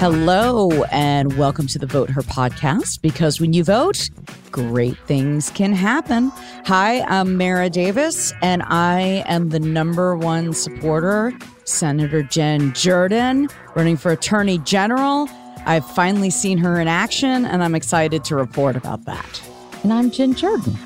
Hello, and welcome to the Vote Her podcast because when you vote, great things can happen. Hi, I'm Mara Davis, and I am the number one supporter, Senator Jen Jordan, running for Attorney General. I've finally seen her in action, and I'm excited to report about that. And I'm Jen Jordan,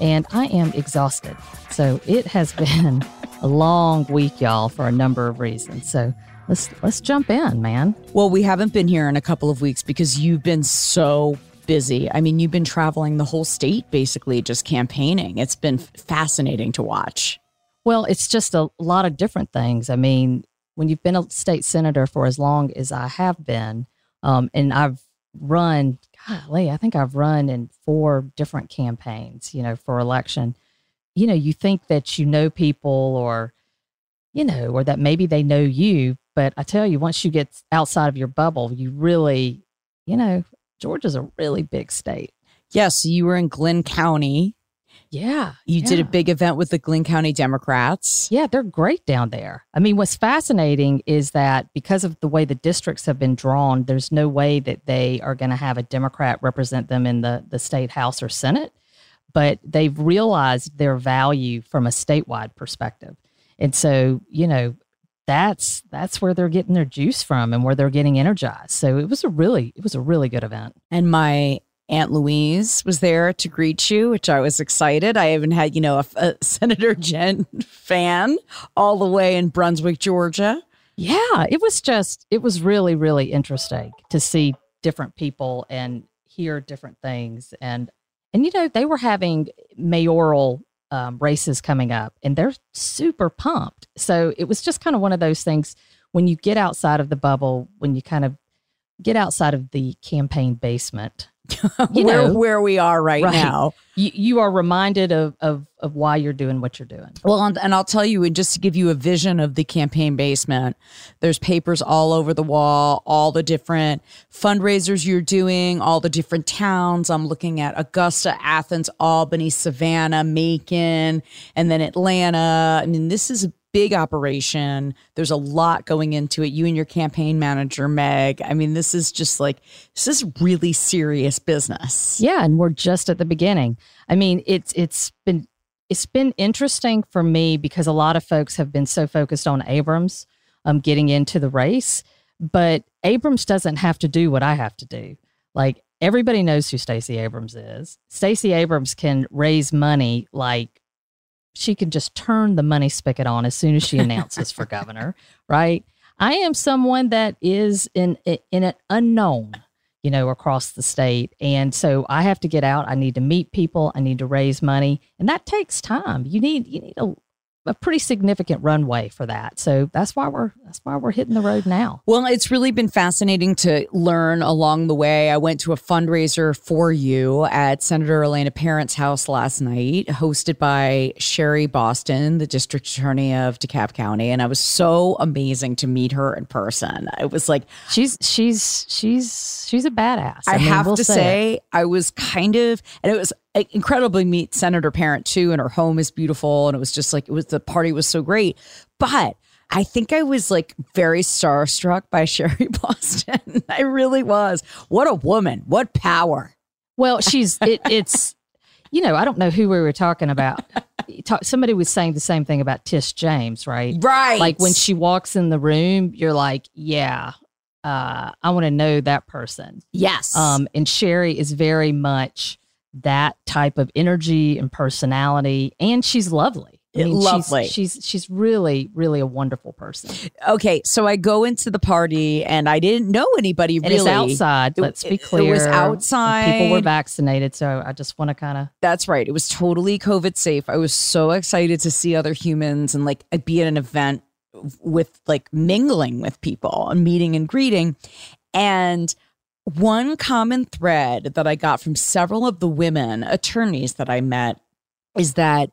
and I am exhausted. So it has been a long week, y'all, for a number of reasons. So let's let's jump in, man. Well, we haven't been here in a couple of weeks because you've been so busy. I mean, you've been traveling the whole state basically just campaigning. It's been fascinating to watch. Well, it's just a lot of different things. I mean, when you've been a state senator for as long as I have been, um, and I've run, golly, I think I've run in four different campaigns, you know, for election. You know, you think that you know people or, you know, or that maybe they know you, but I tell you, once you get outside of your bubble, you really, you know, Georgia's a really big state. Yes, you were in Glynn County. Yeah. You yeah. did a big event with the Glynn County Democrats. Yeah, they're great down there. I mean, what's fascinating is that because of the way the districts have been drawn, there's no way that they are going to have a Democrat represent them in the, the state house or Senate. But they've realized their value from a statewide perspective. And so, you know, that's that's where they're getting their juice from and where they're getting energized. So it was a really it was a really good event. And my Aunt Louise was there to greet you, which I was excited. I even had, you know, a, a Senator Jen fan all the way in Brunswick, Georgia. Yeah, it was just it was really really interesting to see different people and hear different things and and you know they were having mayoral um, races coming up and they're super pumped. So it was just kind of one of those things when you get outside of the bubble, when you kind of get outside of the campaign basement. You where, know, where we are right, right. now. You, you are reminded of, of, of why you're doing what you're doing. Well, and I'll tell you, and just to give you a vision of the campaign basement, there's papers all over the wall, all the different fundraisers you're doing, all the different towns. I'm looking at Augusta, Athens, Albany, Savannah, Macon, and then Atlanta. I mean, this is a big operation. There's a lot going into it. You and your campaign manager, Meg. I mean, this is just like, this is really serious business. Yeah. And we're just at the beginning. I mean, it's, it's been, it's been interesting for me because a lot of folks have been so focused on Abrams um, getting into the race, but Abrams doesn't have to do what I have to do. Like everybody knows who Stacey Abrams is. Stacey Abrams can raise money like she can just turn the money spigot on as soon as she announces for governor, right? I am someone that is in in an unknown, you know, across the state, and so I have to get out. I need to meet people. I need to raise money, and that takes time. You need you need a a pretty significant runway for that. So that's why we're that's why we're hitting the road now. Well, it's really been fascinating to learn along the way. I went to a fundraiser for you at Senator Elena Parent's house last night, hosted by Sherry Boston, the district attorney of DeKalb County, and I was so amazing to meet her in person. It was like she's she's she's she's a badass. I, I mean, have we'll to say, say I was kind of and it was incredibly meet Senator Parent too, and her home is beautiful. And it was just like it was the party was so great. But I think I was like very starstruck by Sherry Boston. I really was. What a woman! What power! Well, she's it, it's you know I don't know who we were talking about. Somebody was saying the same thing about Tish James, right? Right. Like when she walks in the room, you're like, yeah, uh, I want to know that person. Yes. Um, and Sherry is very much that type of energy and personality, and she's lovely. I mean, lovely. She's, she's she's really really a wonderful person. Okay, so I go into the party and I didn't know anybody really. It's outside. Let's be clear. It was outside. People were vaccinated, so I just want to kind of. That's right. It was totally COVID safe. I was so excited to see other humans and like be at an event with like mingling with people and meeting and greeting, and one common thread that I got from several of the women attorneys that I met is that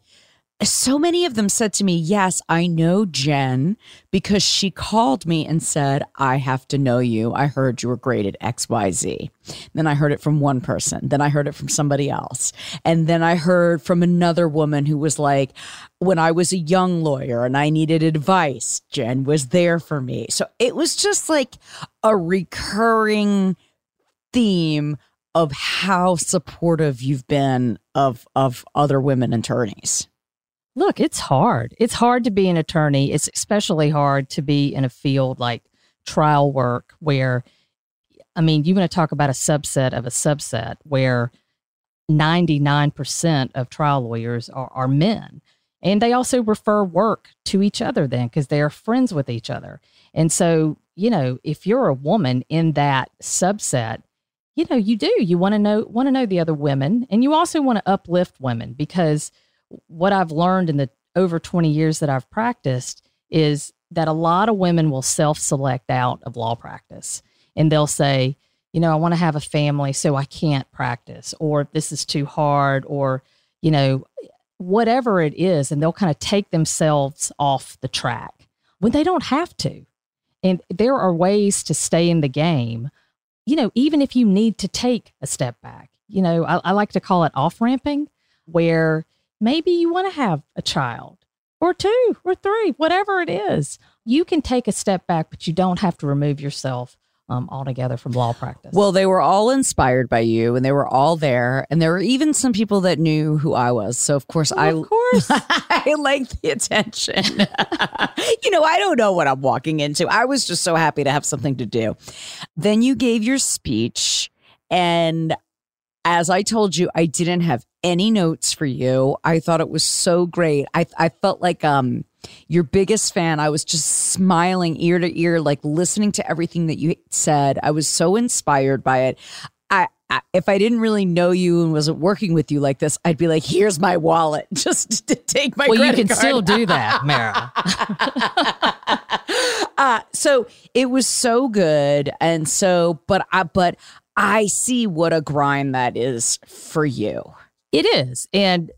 so many of them said to me, Yes, I know Jen because she called me and said, I have to know you. I heard you were great at XYZ. Then I heard it from one person. Then I heard it from somebody else. And then I heard from another woman who was like, When I was a young lawyer and I needed advice, Jen was there for me. So it was just like a recurring theme of how supportive you've been of of other women attorneys. Look, it's hard. It's hard to be an attorney. It's especially hard to be in a field like trial work where I mean, you want to talk about a subset of a subset where 99% of trial lawyers are, are men. And they also refer work to each other then because they are friends with each other. And so, you know, if you're a woman in that subset, you know, you do. You want to know want to know the other women and you also want to uplift women because what I've learned in the over 20 years that I've practiced is that a lot of women will self-select out of law practice and they'll say, you know, I want to have a family so I can't practice or this is too hard or you know, whatever it is and they'll kind of take themselves off the track when they don't have to. And there are ways to stay in the game you know, even if you need to take a step back, you know, I, I like to call it off ramping, where maybe you want to have a child or two or three, whatever it is. You can take a step back, but you don't have to remove yourself um, altogether from law practice. Well, they were all inspired by you, and they were all there, and there were even some people that knew who I was. So, of course, well, I, of course, I like the attention. you know, I don't know what I'm walking into. I was just so happy to have something to do. Then you gave your speech, and as I told you, I didn't have any notes for you. I thought it was so great. I I felt like um your biggest fan. I was just smiling ear to ear, like listening to everything that you said. I was so inspired by it. I, I, if I didn't really know you and wasn't working with you like this, I'd be like, "Here's my wallet, just to take my." Well, you can card. still do that, Mara. uh, so it was so good, and so, but I, but I see what a grind that is for you. It is, and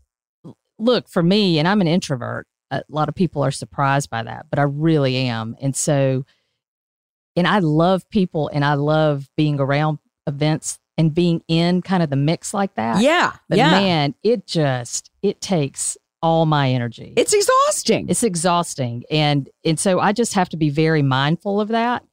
look for me, and I'm an introvert a lot of people are surprised by that, but I really am. And so, and I love people and I love being around events and being in kind of the mix like that. Yeah. But yeah. man, it just, it takes all my energy. It's exhausting. It's exhausting. And, and so I just have to be very mindful of that.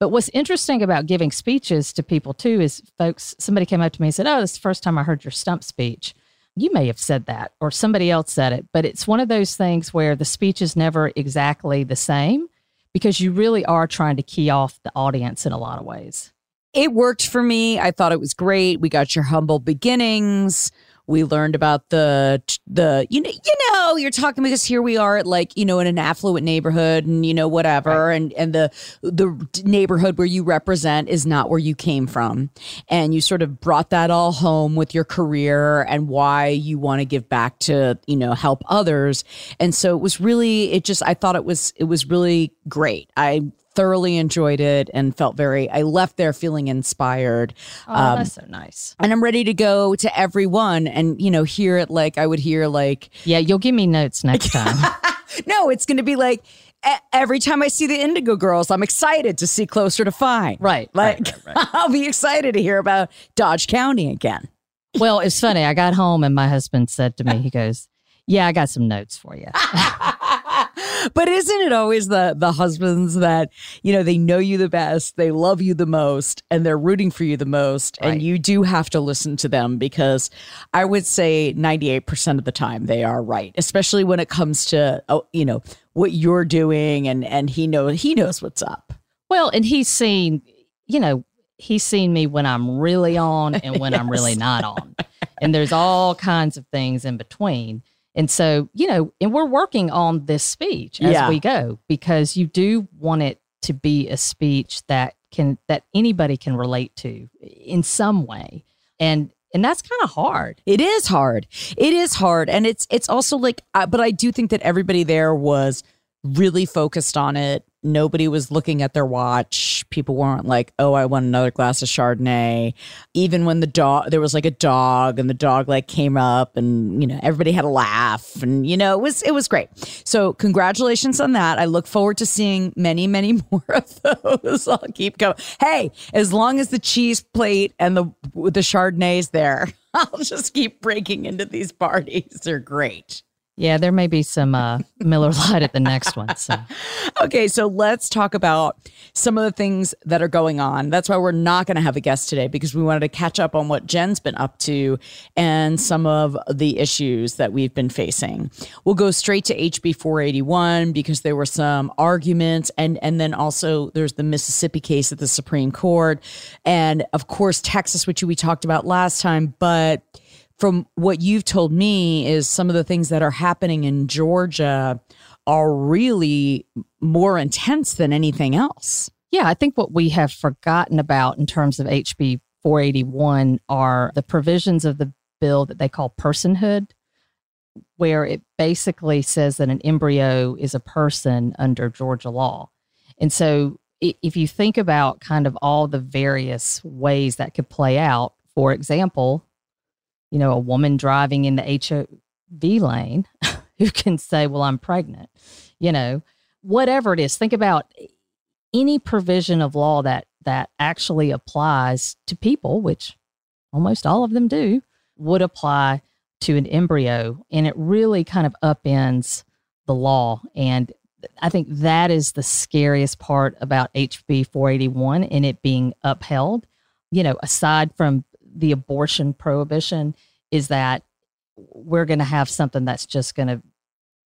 But what's interesting about giving speeches to people too is folks, somebody came up to me and said, Oh, this is the first time I heard your stump speech you may have said that or somebody else said it, but it's one of those things where the speech is never exactly the same because you really are trying to key off the audience in a lot of ways. It worked for me. I thought it was great. We got your humble beginnings. We learned about the the you know you know you're talking because here we are at like you know in an affluent neighborhood and you know whatever right. and and the the neighborhood where you represent is not where you came from and you sort of brought that all home with your career and why you want to give back to you know help others and so it was really it just I thought it was it was really great. I thoroughly enjoyed it and felt very I left there feeling inspired. Oh, um, that's so nice. And I'm ready to go to everyone and you know hear it like I would hear like Yeah, you'll give me notes next time. no, it's going to be like every time I see the Indigo Girls, I'm excited to see Closer to Fine. Right. Like right, right, right. I'll be excited to hear about Dodge County again. Well, it's funny. I got home and my husband said to me, he goes, "Yeah, I got some notes for you." but isn't it always the the husbands that you know they know you the best they love you the most and they're rooting for you the most right. and you do have to listen to them because i would say 98% of the time they are right especially when it comes to oh, you know what you're doing and and he knows he knows what's up well and he's seen you know he's seen me when i'm really on and when yes. i'm really not on and there's all kinds of things in between and so, you know, and we're working on this speech as yeah. we go because you do want it to be a speech that can that anybody can relate to in some way. And and that's kind of hard. It is hard. It is hard and it's it's also like uh, but I do think that everybody there was really focused on it Nobody was looking at their watch. People weren't like, "Oh, I want another glass of Chardonnay." Even when the dog, there was like a dog, and the dog like came up, and you know, everybody had a laugh, and you know, it was it was great. So, congratulations on that. I look forward to seeing many, many more of those. I'll keep going. Hey, as long as the cheese plate and the the Chardonnay's there, I'll just keep breaking into these parties. They're great. Yeah, there may be some uh, Miller Lite at the next one. So. okay, so let's talk about some of the things that are going on. That's why we're not going to have a guest today because we wanted to catch up on what Jen's been up to and some of the issues that we've been facing. We'll go straight to HB 481 because there were some arguments and and then also there's the Mississippi case at the Supreme Court and of course Texas which we talked about last time, but from what you've told me is some of the things that are happening in Georgia are really more intense than anything else. Yeah, I think what we have forgotten about in terms of HB 481 are the provisions of the bill that they call personhood, where it basically says that an embryo is a person under Georgia law. And so if you think about kind of all the various ways that could play out, for example, you know, a woman driving in the HOV lane who can say, Well, I'm pregnant, you know, whatever it is. Think about any provision of law that that actually applies to people, which almost all of them do, would apply to an embryo. And it really kind of upends the law. And I think that is the scariest part about HB 481 and it being upheld. You know, aside from the abortion prohibition is that we're going to have something that's just going to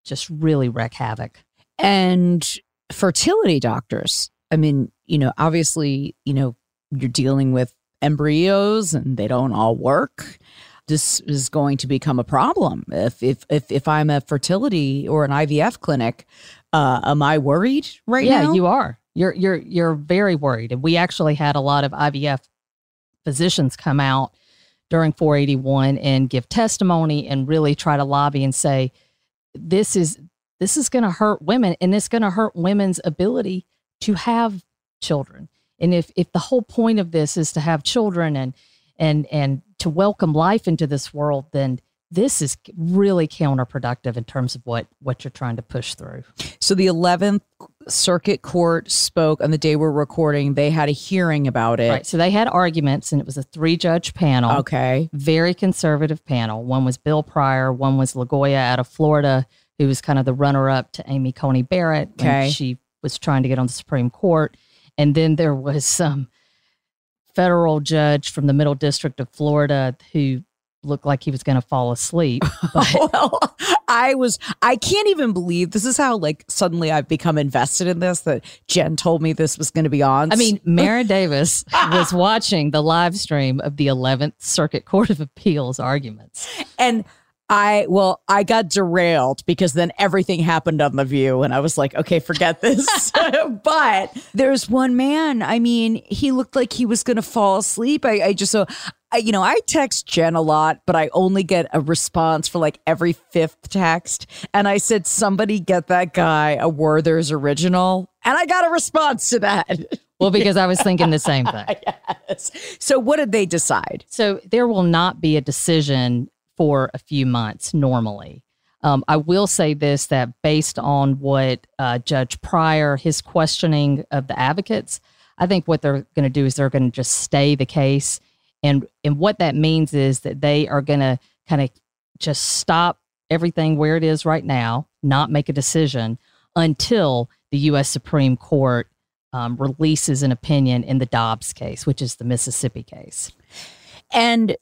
just really wreak havoc. And fertility doctors, I mean, you know, obviously, you know, you're dealing with embryos and they don't all work. This is going to become a problem. If if if, if I'm a fertility or an IVF clinic, uh, am I worried right yeah, now? Yeah, you are. You're you're you're very worried. And we actually had a lot of IVF physicians come out during 481 and give testimony and really try to lobby and say this is this is going to hurt women and it's going to hurt women's ability to have children and if if the whole point of this is to have children and and and to welcome life into this world then this is really counterproductive in terms of what what you're trying to push through. So the 11th Circuit Court spoke on the day we're recording. They had a hearing about it. Right. So they had arguments, and it was a three judge panel. Okay. Very conservative panel. One was Bill Pryor. One was Lagoa out of Florida, who was kind of the runner up to Amy Coney Barrett okay. she was trying to get on the Supreme Court. And then there was some federal judge from the Middle District of Florida who looked like he was going to fall asleep. But well, I was, I can't even believe this is how like suddenly I've become invested in this that Jen told me this was going to be on. I mean, Mara Davis was watching the live stream of the 11th Circuit Court of Appeals arguments. And I well, I got derailed because then everything happened on the view and I was like, okay, forget this. but there's one man, I mean, he looked like he was gonna fall asleep. I, I just so you know, I text Jen a lot, but I only get a response for like every fifth text. And I said, somebody get that guy a Werther's original. And I got a response to that. Well, because I was thinking the same thing. yes. So, what did they decide? So, there will not be a decision for a few months normally. Um, I will say this that based on what uh, Judge Pryor, his questioning of the advocates, I think what they're going to do is they're going to just stay the case. And, and what that means is that they are going to kind of just stop everything where it is right now, not make a decision until the U.S. Supreme Court um, releases an opinion in the Dobbs case, which is the Mississippi case. And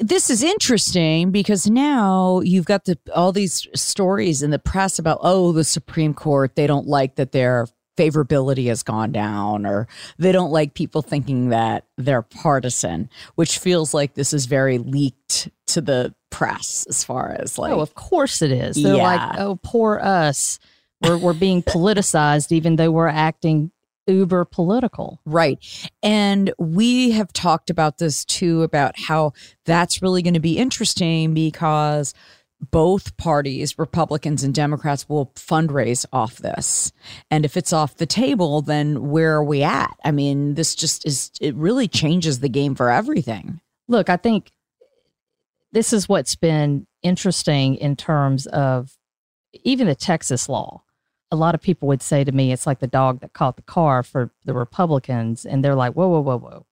this is interesting because now you've got the all these stories in the press about oh the Supreme Court they don't like that their favorability has gone down or they don't like people thinking that they're partisan which feels like this is very leaked to the press as far as oh, like oh of course it is they're yeah. like oh poor us we're, we're being politicized even though we're acting uber political. Right. And we have talked about this too about how that's really going to be interesting because both parties, Republicans and Democrats, will fundraise off this. And if it's off the table, then where are we at? I mean, this just is, it really changes the game for everything. Look, I think this is what's been interesting in terms of even the Texas law. A lot of people would say to me, it's like the dog that caught the car for the Republicans. And they're like, whoa, whoa, whoa, whoa.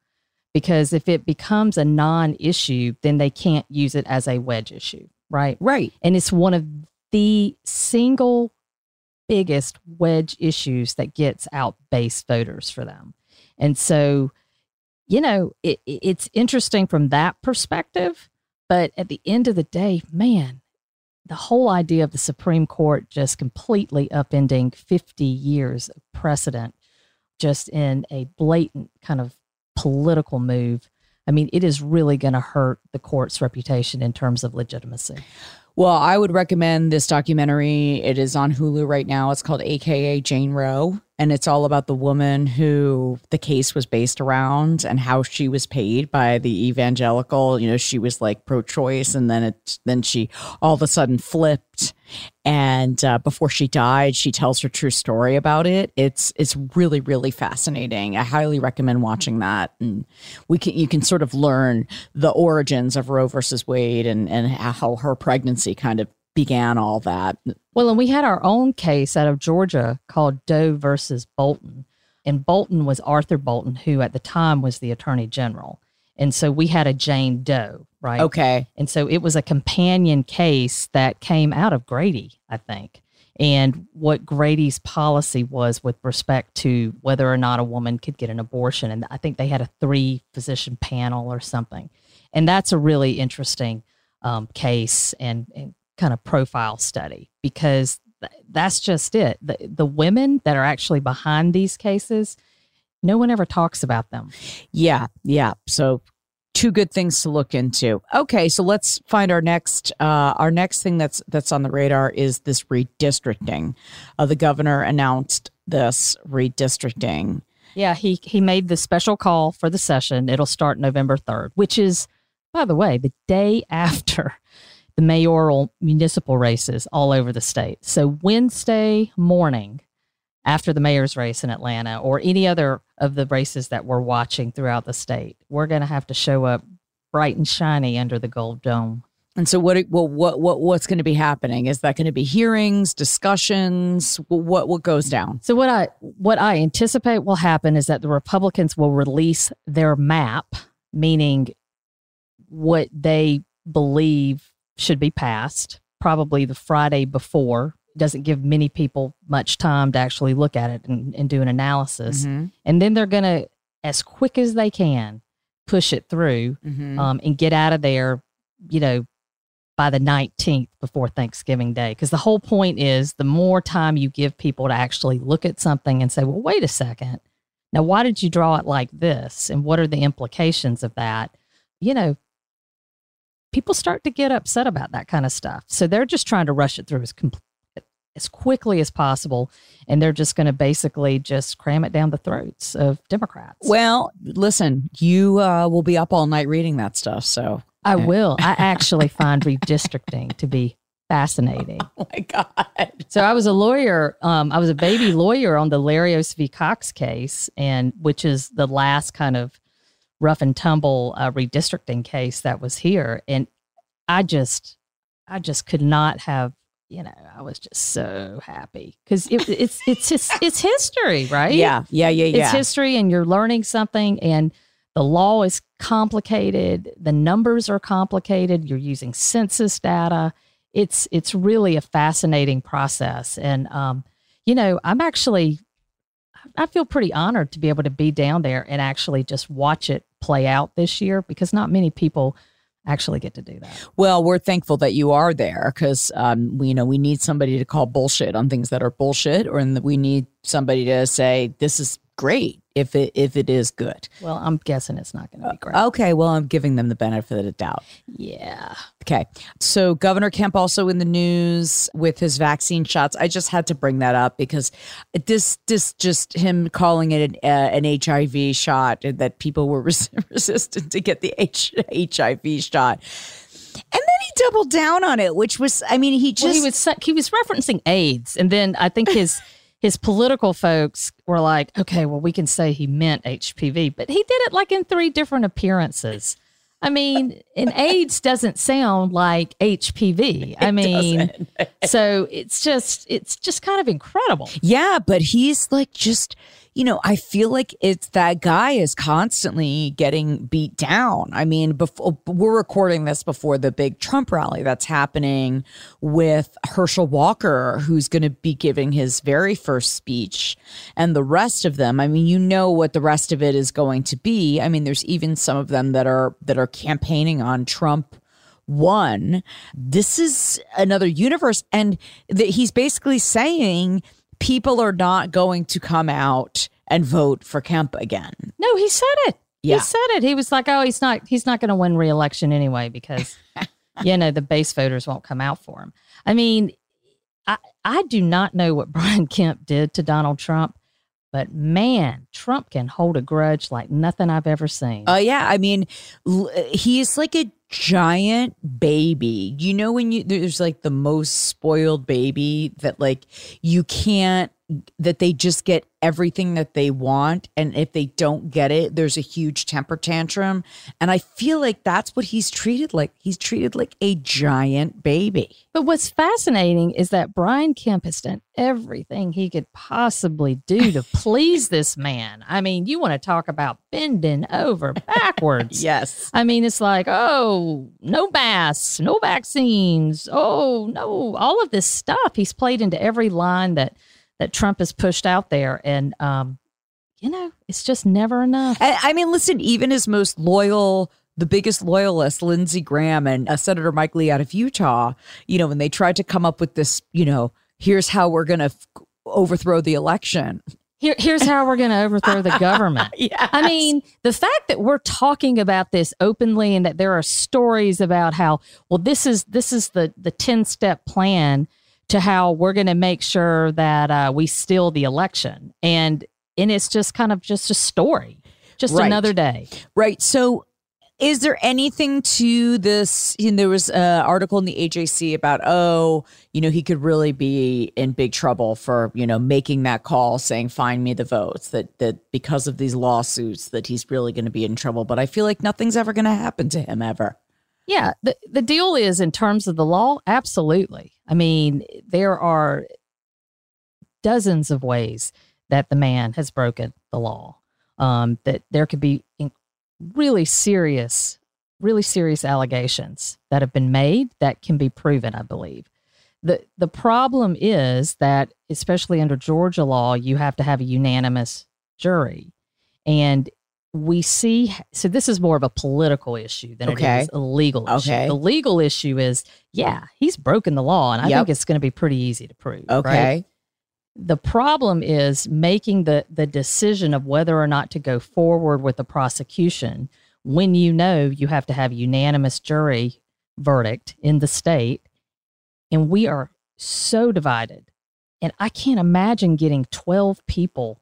Because if it becomes a non issue, then they can't use it as a wedge issue right? Right. And it's one of the single biggest wedge issues that gets out base voters for them. And so, you know, it, it's interesting from that perspective. But at the end of the day, man, the whole idea of the Supreme Court just completely upending 50 years of precedent just in a blatant kind of political move I mean, it is really going to hurt the court's reputation in terms of legitimacy. Well, I would recommend this documentary. It is on Hulu right now. It's called AKA Jane Roe and it's all about the woman who the case was based around and how she was paid by the evangelical. You know she was like pro-choice and then it then she all of a sudden flipped. And uh, before she died she tells her true story about it. It's it's really really fascinating. I highly recommend watching that. And we can you can sort of learn the origins of roe versus wade and and how her pregnancy kind of began all that. Well, and we had our own case out of Georgia called Doe versus Bolton. And Bolton was Arthur Bolton, who at the time was the attorney general. And so we had a Jane Doe, right? Okay. And so it was a companion case that came out of Grady, I think. And what Grady's policy was with respect to whether or not a woman could get an abortion. And I think they had a three physician panel or something. And that's a really interesting um, case and, and kind of profile study because that's just it. The, the women that are actually behind these cases, no one ever talks about them. Yeah, yeah. So two good things to look into. Okay, so let's find our next uh, our next thing that's that's on the radar is this redistricting. Uh, the governor announced this redistricting. Yeah, he he made the special call for the session. It'll start November 3rd, which is by the way, the day after the mayoral municipal races all over the state. So Wednesday morning, after the mayor's race in Atlanta or any other of the races that we're watching throughout the state, we're going to have to show up bright and shiny under the gold dome. And so, what well, what what what's going to be happening? Is that going to be hearings, discussions? What what goes down? So what I what I anticipate will happen is that the Republicans will release their map, meaning what they believe should be passed probably the Friday before. Doesn't give many people much time to actually look at it and, and do an analysis. Mm-hmm. And then they're going to, as quick as they can, push it through mm-hmm. um, and get out of there, you know, by the 19th before Thanksgiving Day. Because the whole point is the more time you give people to actually look at something and say, well, wait a second. Now, why did you draw it like this? And what are the implications of that? You know, people start to get upset about that kind of stuff. So they're just trying to rush it through as com- as quickly as possible, and they're just going to basically just cram it down the throats of Democrats. Well, listen, you uh, will be up all night reading that stuff, so I will. I actually find redistricting to be fascinating. Oh my god! So I was a lawyer. Um, I was a baby lawyer on the Larios v. Cox case, and which is the last kind of rough and tumble uh, redistricting case that was here, and I just, I just could not have. You know, I was just so happy because it, it's it's it's it's history, right? Yeah, yeah, yeah, yeah. It's history, and you're learning something, and the law is complicated. The numbers are complicated. You're using census data. It's it's really a fascinating process, and um, you know, I'm actually I feel pretty honored to be able to be down there and actually just watch it play out this year because not many people actually get to do that. Well, we're thankful that you are there because um, we you know we need somebody to call bullshit on things that are bullshit, or we need somebody to say this is great if it if it is good. Well, I'm guessing it's not going to be great. Uh, okay, well, I'm giving them the benefit of the doubt. Yeah. Okay. So Governor Kemp also in the news with his vaccine shots. I just had to bring that up because this this just him calling it an, uh, an HIV shot and that people were res- resistant to get the H- HIV shot And then he doubled down on it, which was, I mean, he just well, he was he was referencing AIDS, and then I think his his political folks were like, okay, well, we can say he meant HPV, but he did it like in three different appearances. I mean, and AIDS doesn't sound like HPV. I mean, so it's just it's just kind of incredible. Yeah, but he's like just you know, I feel like it's that guy is constantly getting beat down. I mean, before we're recording this before the big Trump rally that's happening with Herschel Walker, who's going to be giving his very first speech, and the rest of them. I mean, you know what the rest of it is going to be. I mean, there's even some of them that are that are campaigning on Trump one. This is another universe, and that he's basically saying people are not going to come out and vote for Kemp again. No, he said it. Yeah. He said it. He was like, "Oh, he's not. He's not going to win re-election anyway because, you know, the base voters won't come out for him." I mean, I I do not know what Brian Kemp did to Donald Trump, but man, Trump can hold a grudge like nothing I've ever seen. Oh uh, yeah, I mean, l- he's like a giant baby. You know when you there's like the most spoiled baby that like you can't that they just get everything that they want and if they don't get it there's a huge temper tantrum. And i feel like that's what he's treated like. He's treated like a giant baby. But what's fascinating is that brian kemp has done everything he could possibly do to please this man. I mean you want to talk about bending over backwards. Yes. I mean it's like oh no masks no vaccines. Oh no all of this stuff he's played into every line that that Trump has pushed out there. And, um, you know, it's just never enough. I, I mean, listen, even his most loyal the biggest loyalist, Lindsey Graham and uh, Senator Mike Lee out of Utah, you know, when they tried to come up with this, you know, here's how we're going to f- overthrow the election. Here, here's how we're going to overthrow the government. yes. I mean, the fact that we're talking about this openly and that there are stories about how, well, this is this is the the ten step plan to how we're going to make sure that uh, we steal the election. And and it's just kind of just a story, just right. another day. Right. So is there anything to this? You know, there was an article in the AJC about, oh, you know, he could really be in big trouble for, you know, making that call saying, find me the votes, that, that because of these lawsuits, that he's really going to be in trouble. But I feel like nothing's ever going to happen to him ever. Yeah. The, the deal is, in terms of the law, absolutely. I mean, there are dozens of ways that the man has broken the law. Um, that there could be really serious, really serious allegations that have been made that can be proven, I believe. The, the problem is that, especially under Georgia law, you have to have a unanimous jury. And we see so this is more of a political issue than okay. it is a legal issue. Okay. The legal issue is, yeah, he's broken the law, and I Yep. think it's going to be pretty easy to prove. Okay. right? The problem is making the the decision of whether or not to go forward with the prosecution when you know you have to have unanimous jury verdict in the state, and we are so divided. And I can't imagine getting twelve people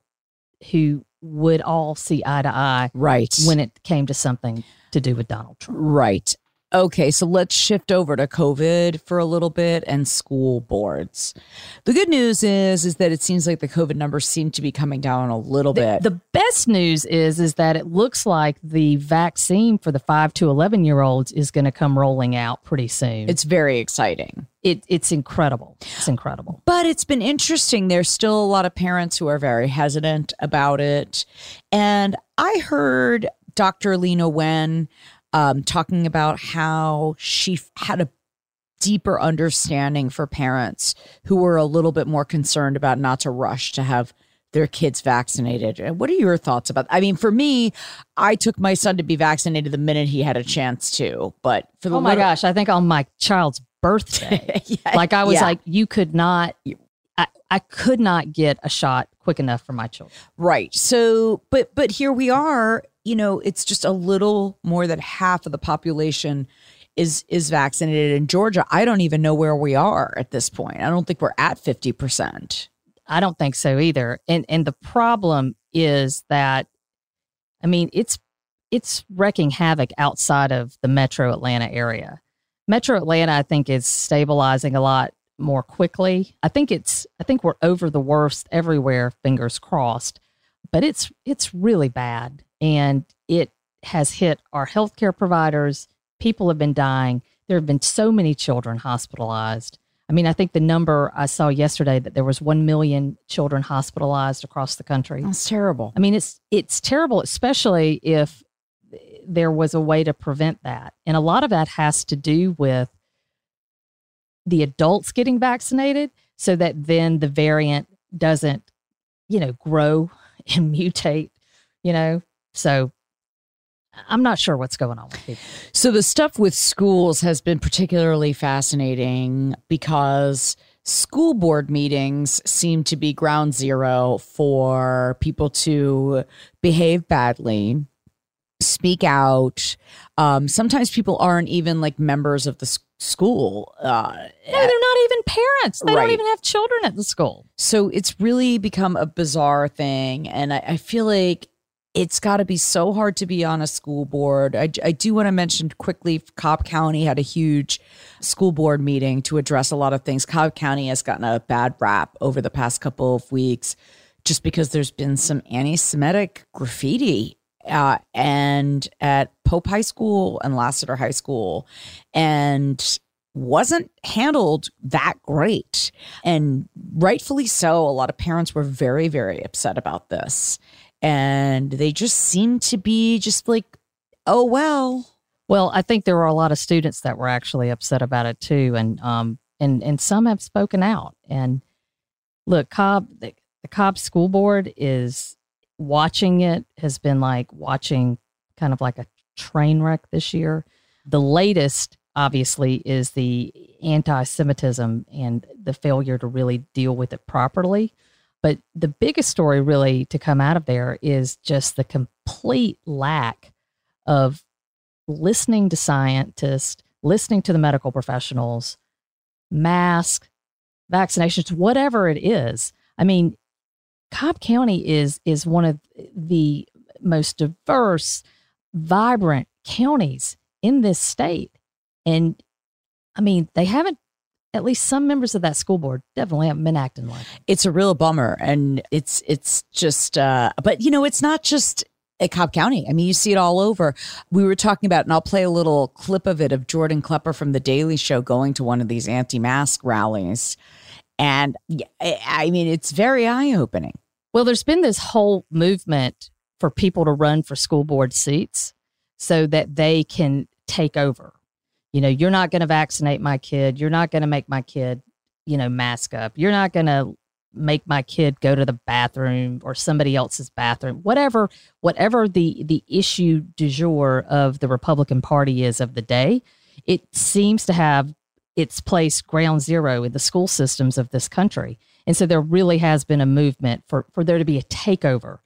who would all see eye to eye Right. when it came to something to do with Donald Trump. Right. Okay, so let's shift over to COVID for a little bit and school boards. The good news is is that it seems like the COVID numbers seem to be coming down a little The, bit. the best news is is that it looks like the vaccine for the 5 to 11 year olds is going to come rolling out pretty soon. it's very exciting. It, it's incredible. It's incredible. But it's been interesting. There's still a lot of parents who are very hesitant about it. And I heard Dr. Leana Wen um, talking about how she had a deeper understanding for parents who were a little bit more concerned about not to rush to have their kids vaccinated. And What are your thoughts about? I mean, for me, I took my son to be vaccinated the minute he had a chance to. But for the Oh my little- gosh, I think on my child's birthday, Yeah, like I was yeah. like, you could not, I, I could not get a shot quick enough for my children. Right. So, but but here we are, you know, it's just a little more than half of the population is is vaccinated in Georgia. I don't even know where we are at this point. I don't think we're at 50%. I don't think so either. And and the problem is that I mean, it's it's wrecking havoc outside of the metro Atlanta area. Metro Atlanta, I think, is stabilizing a lot more quickly. I think it's I think we're over the worst everywhere, fingers crossed. But it's it's really bad. And it has hit our healthcare providers. People have been dying. There have been so many children hospitalized. I mean, I think the number I saw yesterday that there was 1 million children hospitalized across the country. That's terrible. I mean, it's it's terrible, especially if there was a way to prevent that. And a lot of that has to do with the adults getting vaccinated so that then the variant doesn't, you know, grow and mutate, you know. So I'm not sure what's going on with people. So the stuff with schools has been particularly fascinating because school board meetings seem to be ground zero for people to behave badly, speak out. Um, sometimes people aren't even like members of the s- school. Uh, No, they're not even parents. They Right. don't even have children at the school. so it's really become a bizarre thing. And I, I feel like it's got to be so hard to be on a school board. I, I do want to mention quickly Cobb County had a huge school board meeting to address a lot of things. Cobb County has gotten a bad rap over the past couple of weeks just because there's been some anti Semitic graffiti. Uh, and at Pope High School and Lassiter High School, and wasn't handled that great. And rightfully so, a lot of parents were very, very upset about this. And they just seemed to be just like, oh, well. Well, I think there were a lot of students that were actually upset about it too, and um, and and some have spoken out. And look, Cobb, the, the Cobb School Board is watching it has been like watching kind of like a train wreck this year. The latest, obviously, is the anti-Semitism and the failure to really deal with it properly. But the biggest story, really, to come out of there is just the complete lack of listening to scientists, listening to the medical professionals, mask, vaccinations, whatever it is. I mean, Cobb County is is one of the most diverse, vibrant counties in this state. And I mean, they haven't at least some members of that school board definitely haven't been acting like it. It's a real bummer. And it's, it's just, uh, but you know, it's not just at Cobb County. I mean, you see it all over. We were talking about, and I'll play a little clip of it of Jordan Klepper from The Daily Show going to one of these anti mask rallies. And I I mean, it's very eye opening. Well, there's been this whole movement for people to run for school board seats so that they can take over. You know, you're not going to vaccinate my kid. You're not going to make my kid, you know, mask up. You're not going to make my kid go to the bathroom or somebody else's bathroom. Whatever, whatever the the issue du jour of the Republican Party is of the day, it seems to have its place ground zero in the school systems of this country. And so there really has been a movement for, for there to be a takeover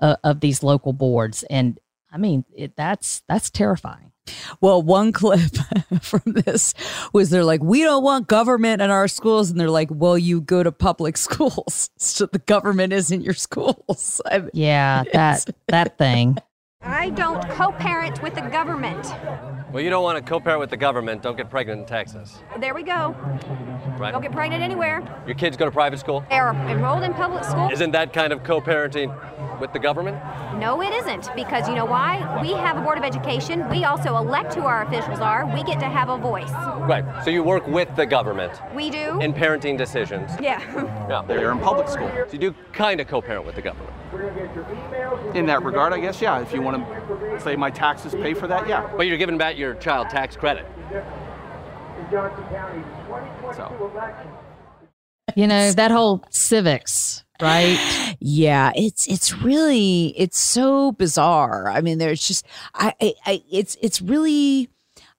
uh, of these local boards. And I mean, it, that's that's terrifying. Well, one clip from this was they're like, we don't want government in our schools. And they're like, well, you go to public schools. So the government isn't your schools. I mean, Yeah, that that thing. I don't co-parent with the government. Well, you don't want to co-parent with the government. Don't get pregnant in Texas, There we go. right? Don't get pregnant anywhere. Your kids go to private school. They're enrolled in public school. Isn't that kind of co-parenting with the government? No, it isn't. Because you know why? We have a board of education. We also elect who our officials are. We get to have a voice. Right. So you work with the government We do. in parenting decisions. yeah. Yeah. They're in public school. So you do kind of co-parent with the government. In that regard, I guess, yeah. If you want to say my taxes pay for that, yeah. But you're giving back your child tax credit. So You know, that whole civics, right? Yeah, it's it's really it's so bizarre. I mean, there's just I, I, I it's it's really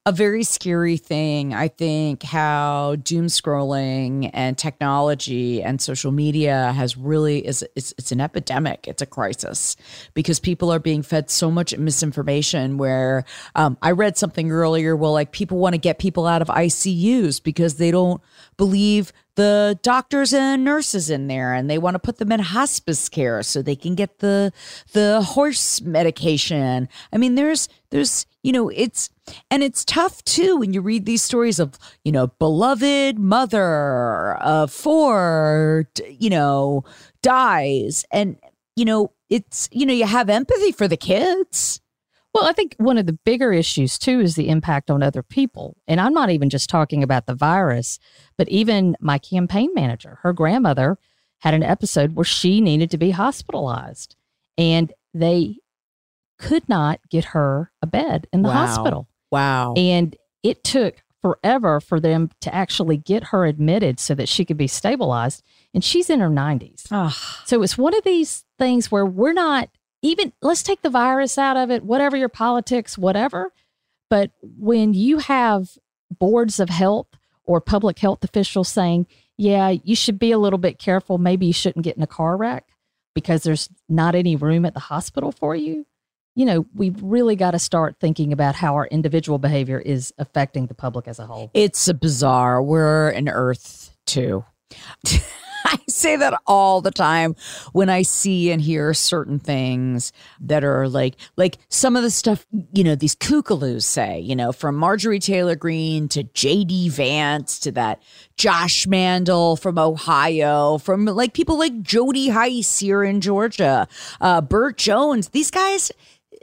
a very scary thing. I think how doom scrolling and technology and social media has really is it's it's an epidemic. It's a crisis because people are being fed so much misinformation. Where um, I read something earlier, well, like people want to get people out of ICUs because they don't believe the doctors and nurses in there and they want to put them in hospice care so they can get the the horse medication i mean there's there's you know, it's and it's tough too when you read these stories of, you know, beloved mother of four, you know, dies and you know, it's you know, you have empathy for the kids. Well, I think one of the bigger issues too is the impact on other people. And I'm not even just talking about the virus, but even my campaign manager, her grandmother had an episode where she needed to be hospitalized and they could not get her a bed in the Wow. hospital. Wow. And it took forever for them to actually get her admitted so that she could be stabilized. And she's in her 90s. Ah, So it's one of these things where we're not even, let's take the virus out of it, whatever your politics, whatever. But when you have boards of health or public health officials saying, yeah, you should be a little bit careful, maybe you shouldn't get in a car wreck because there's not any room at the hospital for you. You know, we've really got to start thinking about how our individual behavior is affecting the public as a whole. it's a bizarre. We're an earth too. I say that all the time when I see and hear certain things that are like, like some of the stuff, you know, these kookaloos say, you know, from Marjorie Taylor Greene to JD Vance to that Josh Mandel from Ohio, from like people like Jody Hice here in Georgia, uh, Burt Jones. These guys,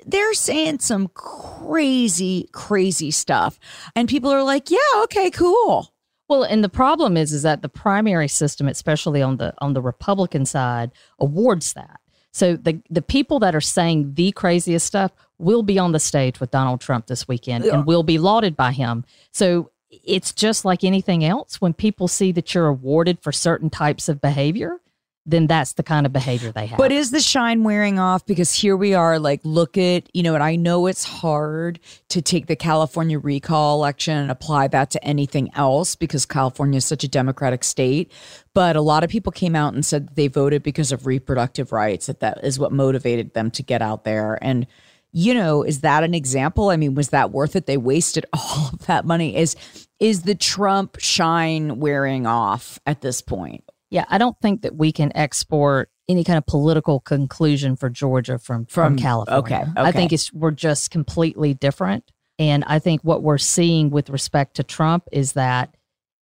they're saying some crazy, crazy stuff. And people are like, yeah, okay, cool. Well, and the problem is, is that the primary system, especially on the on the Republican side, awards that. So the the people that are saying the craziest stuff will be on the stage with Donald Trump this weekend and will be lauded by him. So it's just like anything else. When people see that you're awarded for certain types of behavior, then that's the kind of behavior they have. But is the shine wearing off? Because here we are, like, look at, you know, and I know it's hard to take the California recall election and apply that to anything else because California is such a democratic state. But a lot of people came out and said they voted because of reproductive rights, that that is what motivated them to get out there. And, you know, is that an example? I mean, was that worth it? They wasted all of that money. Is is the Trump shine wearing off at this point? Yeah, I don't think that we can export any kind of political conclusion for Georgia from from, From- California. okay, I think it's we're just completely different, and I think what we're seeing with respect to Trump is that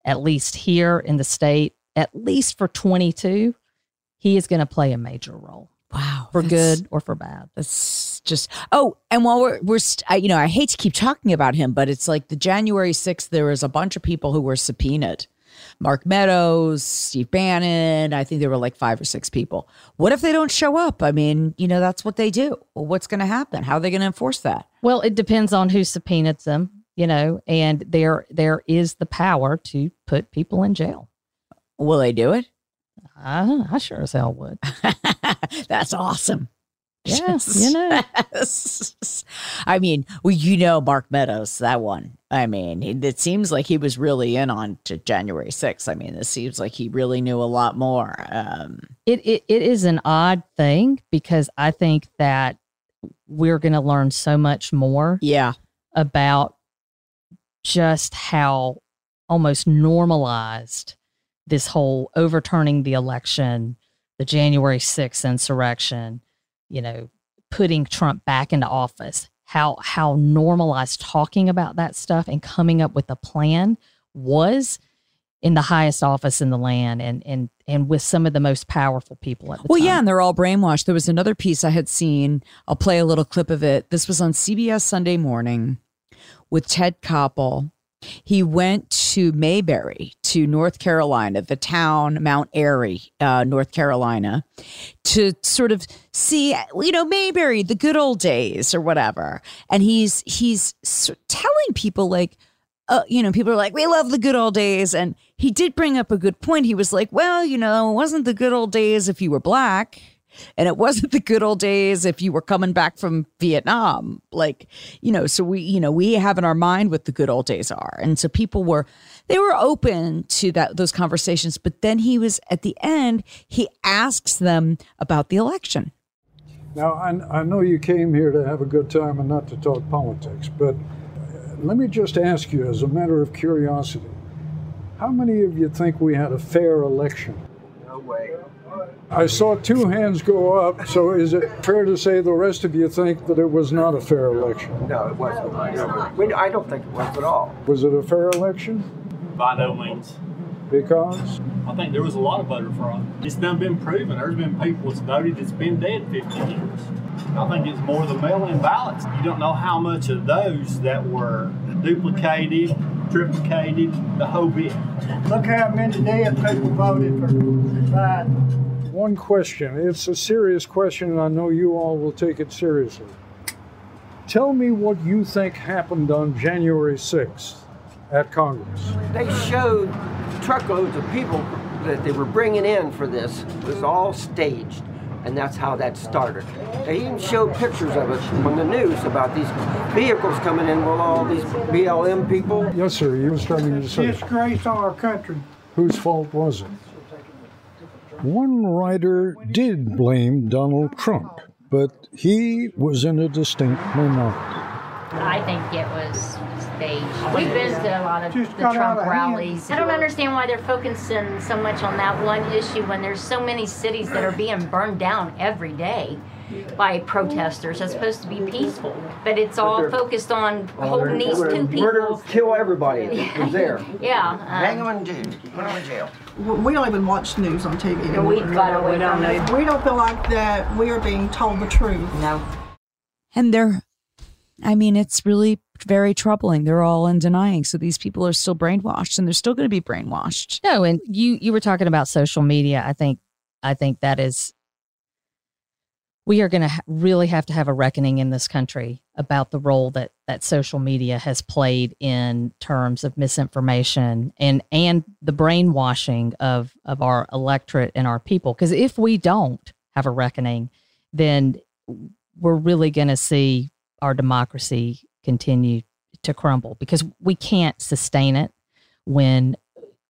at least here in the state, at least for 22, he is going to play a major role Wow. for good or for bad. That's just oh, and while we're we're st- I, you know I hate to keep talking about him, but it's like the January sixth. There was a bunch of people who were subpoenaed. Mark Meadows, Steve Bannon. I think there were like five or six people. What if they don't show up? I mean, you know, that's what they do. Well, what's going to happen? How are they going to enforce that? Well, it depends on who subpoenaed them, you know, and there there is the power to put people in jail. Will they do it? I, I sure as hell would. That's awesome. Yeah, you know. I mean, well, you know, Mark Meadows, that one. I mean, it, it seems like he was really in on to January 6th. I mean, it seems like he really knew a lot more. Um, It, it it is an odd thing because I think that we're going to learn so much more yeah. about just how almost normalized this whole overturning the election, the January 6th insurrection, you know, putting Trump back into office, how how normalized talking about that stuff and coming up with a plan was in the highest office in the land and and and with some of the most powerful people at the Well, time. yeah, and they're all brainwashed. There was another piece I had seen. I'll play a little clip of it. This was on CBS Sunday Morning with Ted Koppel. He went to Mayberry, to North Carolina, the town Mount Airy, uh, North Carolina, to sort of see, you know, Mayberry, the good old days or whatever. And he's he's telling people like, uh, you know, people are like, we love the good old days. And he did bring up a good point. He was like, well, you know, it wasn't the good old days if you were black. And it wasn't the good old days if you were coming back from Vietnam. Like, you know, so we, you know, we have in our mind what the good old days are. And so people were, they were open to that, those conversations. But then he was at the end, he asks them about the election. Now, I, I know you came here to have a good time and not to talk politics, but uh, let me just ask you, as a matter of curiosity, how many of you think we had a fair election? No way. I saw two hands go up, so is it fair to say the rest of you think that it was not a fair election? No, it wasn't. No, we- I don't think it was at all. Was it a fair election? By no means. Because? I think there was a lot of voter fraud. It's done been proven. There's been people that's voted that's been dead 50 years. I think it's more the mail-in ballots. You don't know how much of those that were duplicated, triplicated, the whole bit. Look how many dead people voted for Biden. One question. It's a serious question, and I know you all will take it seriously. Tell me what you think happened on January 6th at Congress. They showed truckloads of people that they were bringing in for this. It was all staged, and that's how that started. They even showed pictures of it on the news about these vehicles coming in with all these BLM people. Yes, sir. You were starting to say. Disgrace our country. Whose fault was it? One writer did blame Donald Trump, but he was in a distinct minority. I think it was staged. We've been a lot of Just the Trump rallies. I don't understand why they're focusing so much on that one issue when there's so many cities that are being burned down every day by protesters. It's supposed to be peaceful, but it's all they're- focused on holding these two Murder, people. kill everybody that was there. Yeah. um, Hang them in jail. Put them in jail. We don't even watch news on TV anymore. we got away from it. We don't feel like that we are being told the truth. No. And they're, I mean, it's really very troubling. They're all in denying. So these people are still brainwashed and they're still going to be brainwashed. No, and you you were talking about social media. I think I think that is we are going to ha- really have to have a reckoning in this country about the role that that social media has played in terms of misinformation and and the brainwashing of of our electorate and our people. Because if we don't have a reckoning then we're really going to see our democracy continue to crumble because we can't sustain it when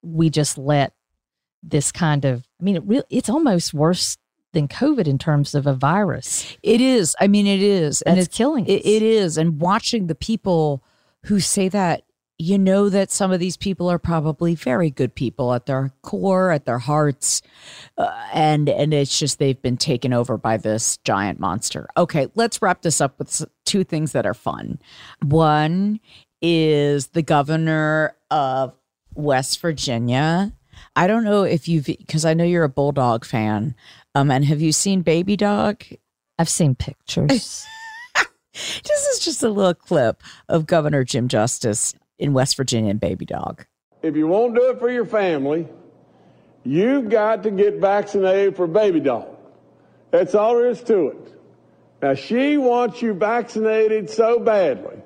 we just let this kind of I mean it really it's almost worse than COVID in terms of a virus. It is. I mean, it is. and it's killing It, us. it is. And watching the people who say that, you know that some of these people are probably very good people at their core, at their hearts, uh, and and it's just they've been taken over by this giant monster. Okay, let's wrap this up with two things that are fun. One is the governor of West Virginia. I don't know if you've because I know you're a bulldog fan. Um, and have you seen Baby Dog? I've seen pictures. This is just a little clip of Governor Jim Justice in West Virginia and Baby Dog. If you won't do it for your family, you've got to get vaccinated for baby Dog. That's all there is to it. Now, she wants you vaccinated so badly,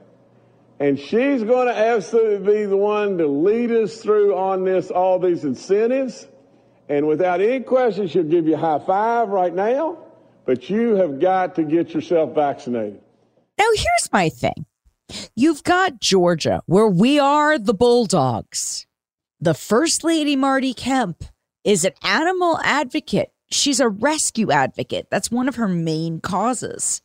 and she's going to absolutely be the one to lead us through on this, all these incentives. And without any question, she'll give you a high five right now, but you have got to get yourself vaccinated. Now, here's my thing you've got Georgia, where we are the Bulldogs. The First Lady, Marty Kemp, is an animal advocate. She's a rescue advocate. That's one of her main causes.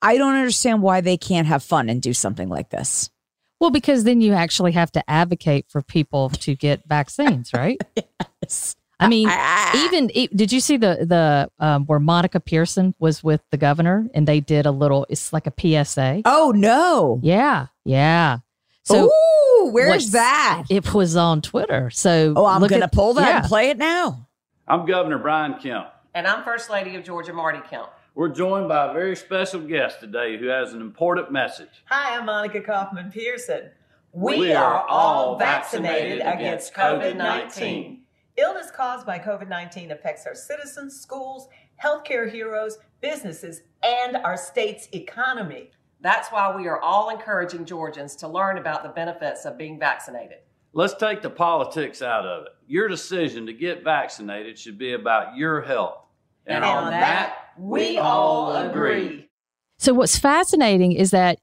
I don't understand why they can't have fun and do something like this. well, because then you actually have to advocate for people to get vaccines, right? Yes. I mean, even e- did you see the the um, where Monica Pearson was with the governor and they did a little? It's like a PSA. Oh, no. Yeah, yeah. So Ooh, where's that? It was on Twitter. So Oh, I'm look going to at- pull that yeah. and play it now. I'm Governor Brian Kemp. And I'm First Lady of Georgia, Marty Kemp. We're joined by a very special guest today who has an important message. Hi, I'm Monica Kaufman Pearson. We are all vaccinated against COVID-19. Illness caused by COVID 19 affects our citizens, schools, healthcare heroes, businesses, and our state's economy. That's why we are all encouraging Georgians to learn about the benefits of being vaccinated. Let's take the politics out of it. Your decision to get vaccinated should be about your health. And on that, we all agree. So what's fascinating is that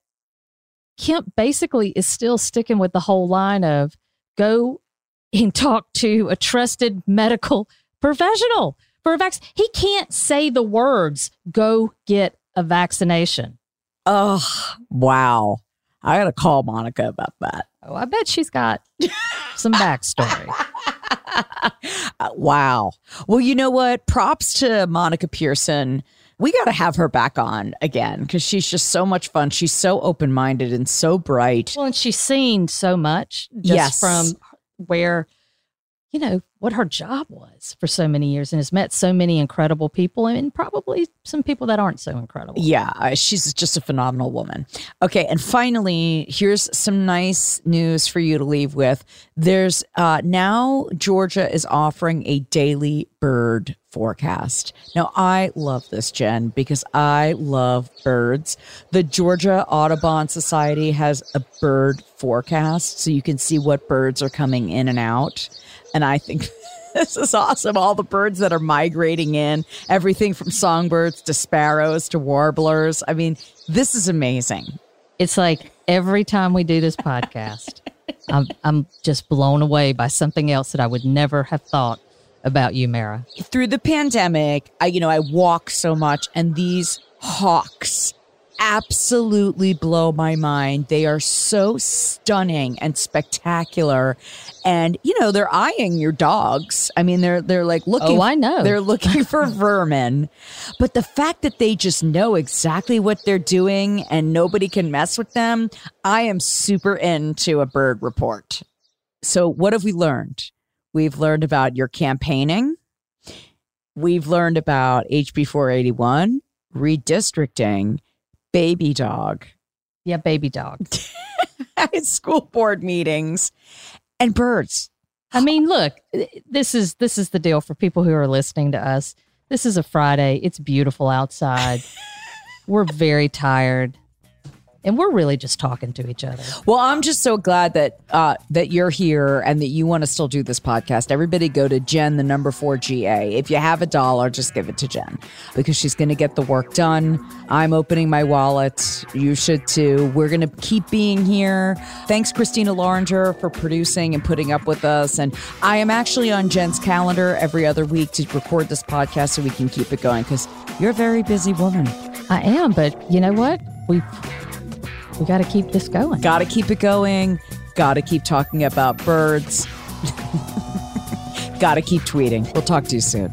Kemp basically is still sticking with the whole line of go and talk to a trusted medical professional for a vaccine. He can't say the words "go get a vaccination." Oh, wow. I got to call Monica about that. Oh, I bet she's got some backstory. Uh, wow. Well, you know what? Props to Monica Pearson. We got to have her back on again because she's just so much fun. She's so open minded and so bright. Well, and she's seen so much just Yes. from where, you know, what her job was for so many years and has met so many incredible people and probably some people that aren't so incredible. Yeah, she's just a phenomenal woman. Okay, and finally, here's some nice news for you to leave with. There's uh, now Georgia is offering a daily bird forecast. Now, I love this, Jen, because I love birds. The Georgia Audubon Society has a bird forecast, so you can see what birds are coming in and out. And I think this is awesome. All the birds that are migrating in, everything from songbirds to sparrows to warblers. I mean, this is amazing. It's like every time we do this podcast, I'm, I'm just blown away by something else that I would never have thought about you, Mara. Through the pandemic, I you know, I walk so much and these hawks absolutely blow my mind. They are so stunning and spectacular. And you know, they're eyeing your dogs. I mean, they're they're like oh, looking Oh, I know. They're looking for vermin. But the fact that they just know exactly what they're doing and nobody can mess with them, I am super into a bird report. So what have we learned? We've learned about your campaigning. We've learned about HB 481, redistricting, baby dog, Yeah, baby dog. school board meetings, and birds. I mean, look, this is this is the deal for people who are listening to us. This is a Friday. It's beautiful outside. We're very tired. And we're really just talking to each other. Well, I'm just so glad that uh, that you're here and that you want to still do this podcast. Everybody go to Jen, the number four GA. If you have a dollar, just give it to Jen because she's going to get the work done. I'm opening my wallet. You should too. We're going to keep being here. Thanks, Christina Loringer, for producing and putting up with us. And I am actually on Jen's calendar every other week to record this podcast so we can keep it going because you're a very busy woman. I am, but you know what? We we got to keep this going. Got to keep it going. Got to keep talking about birds. Got to keep tweeting. We'll talk to you soon.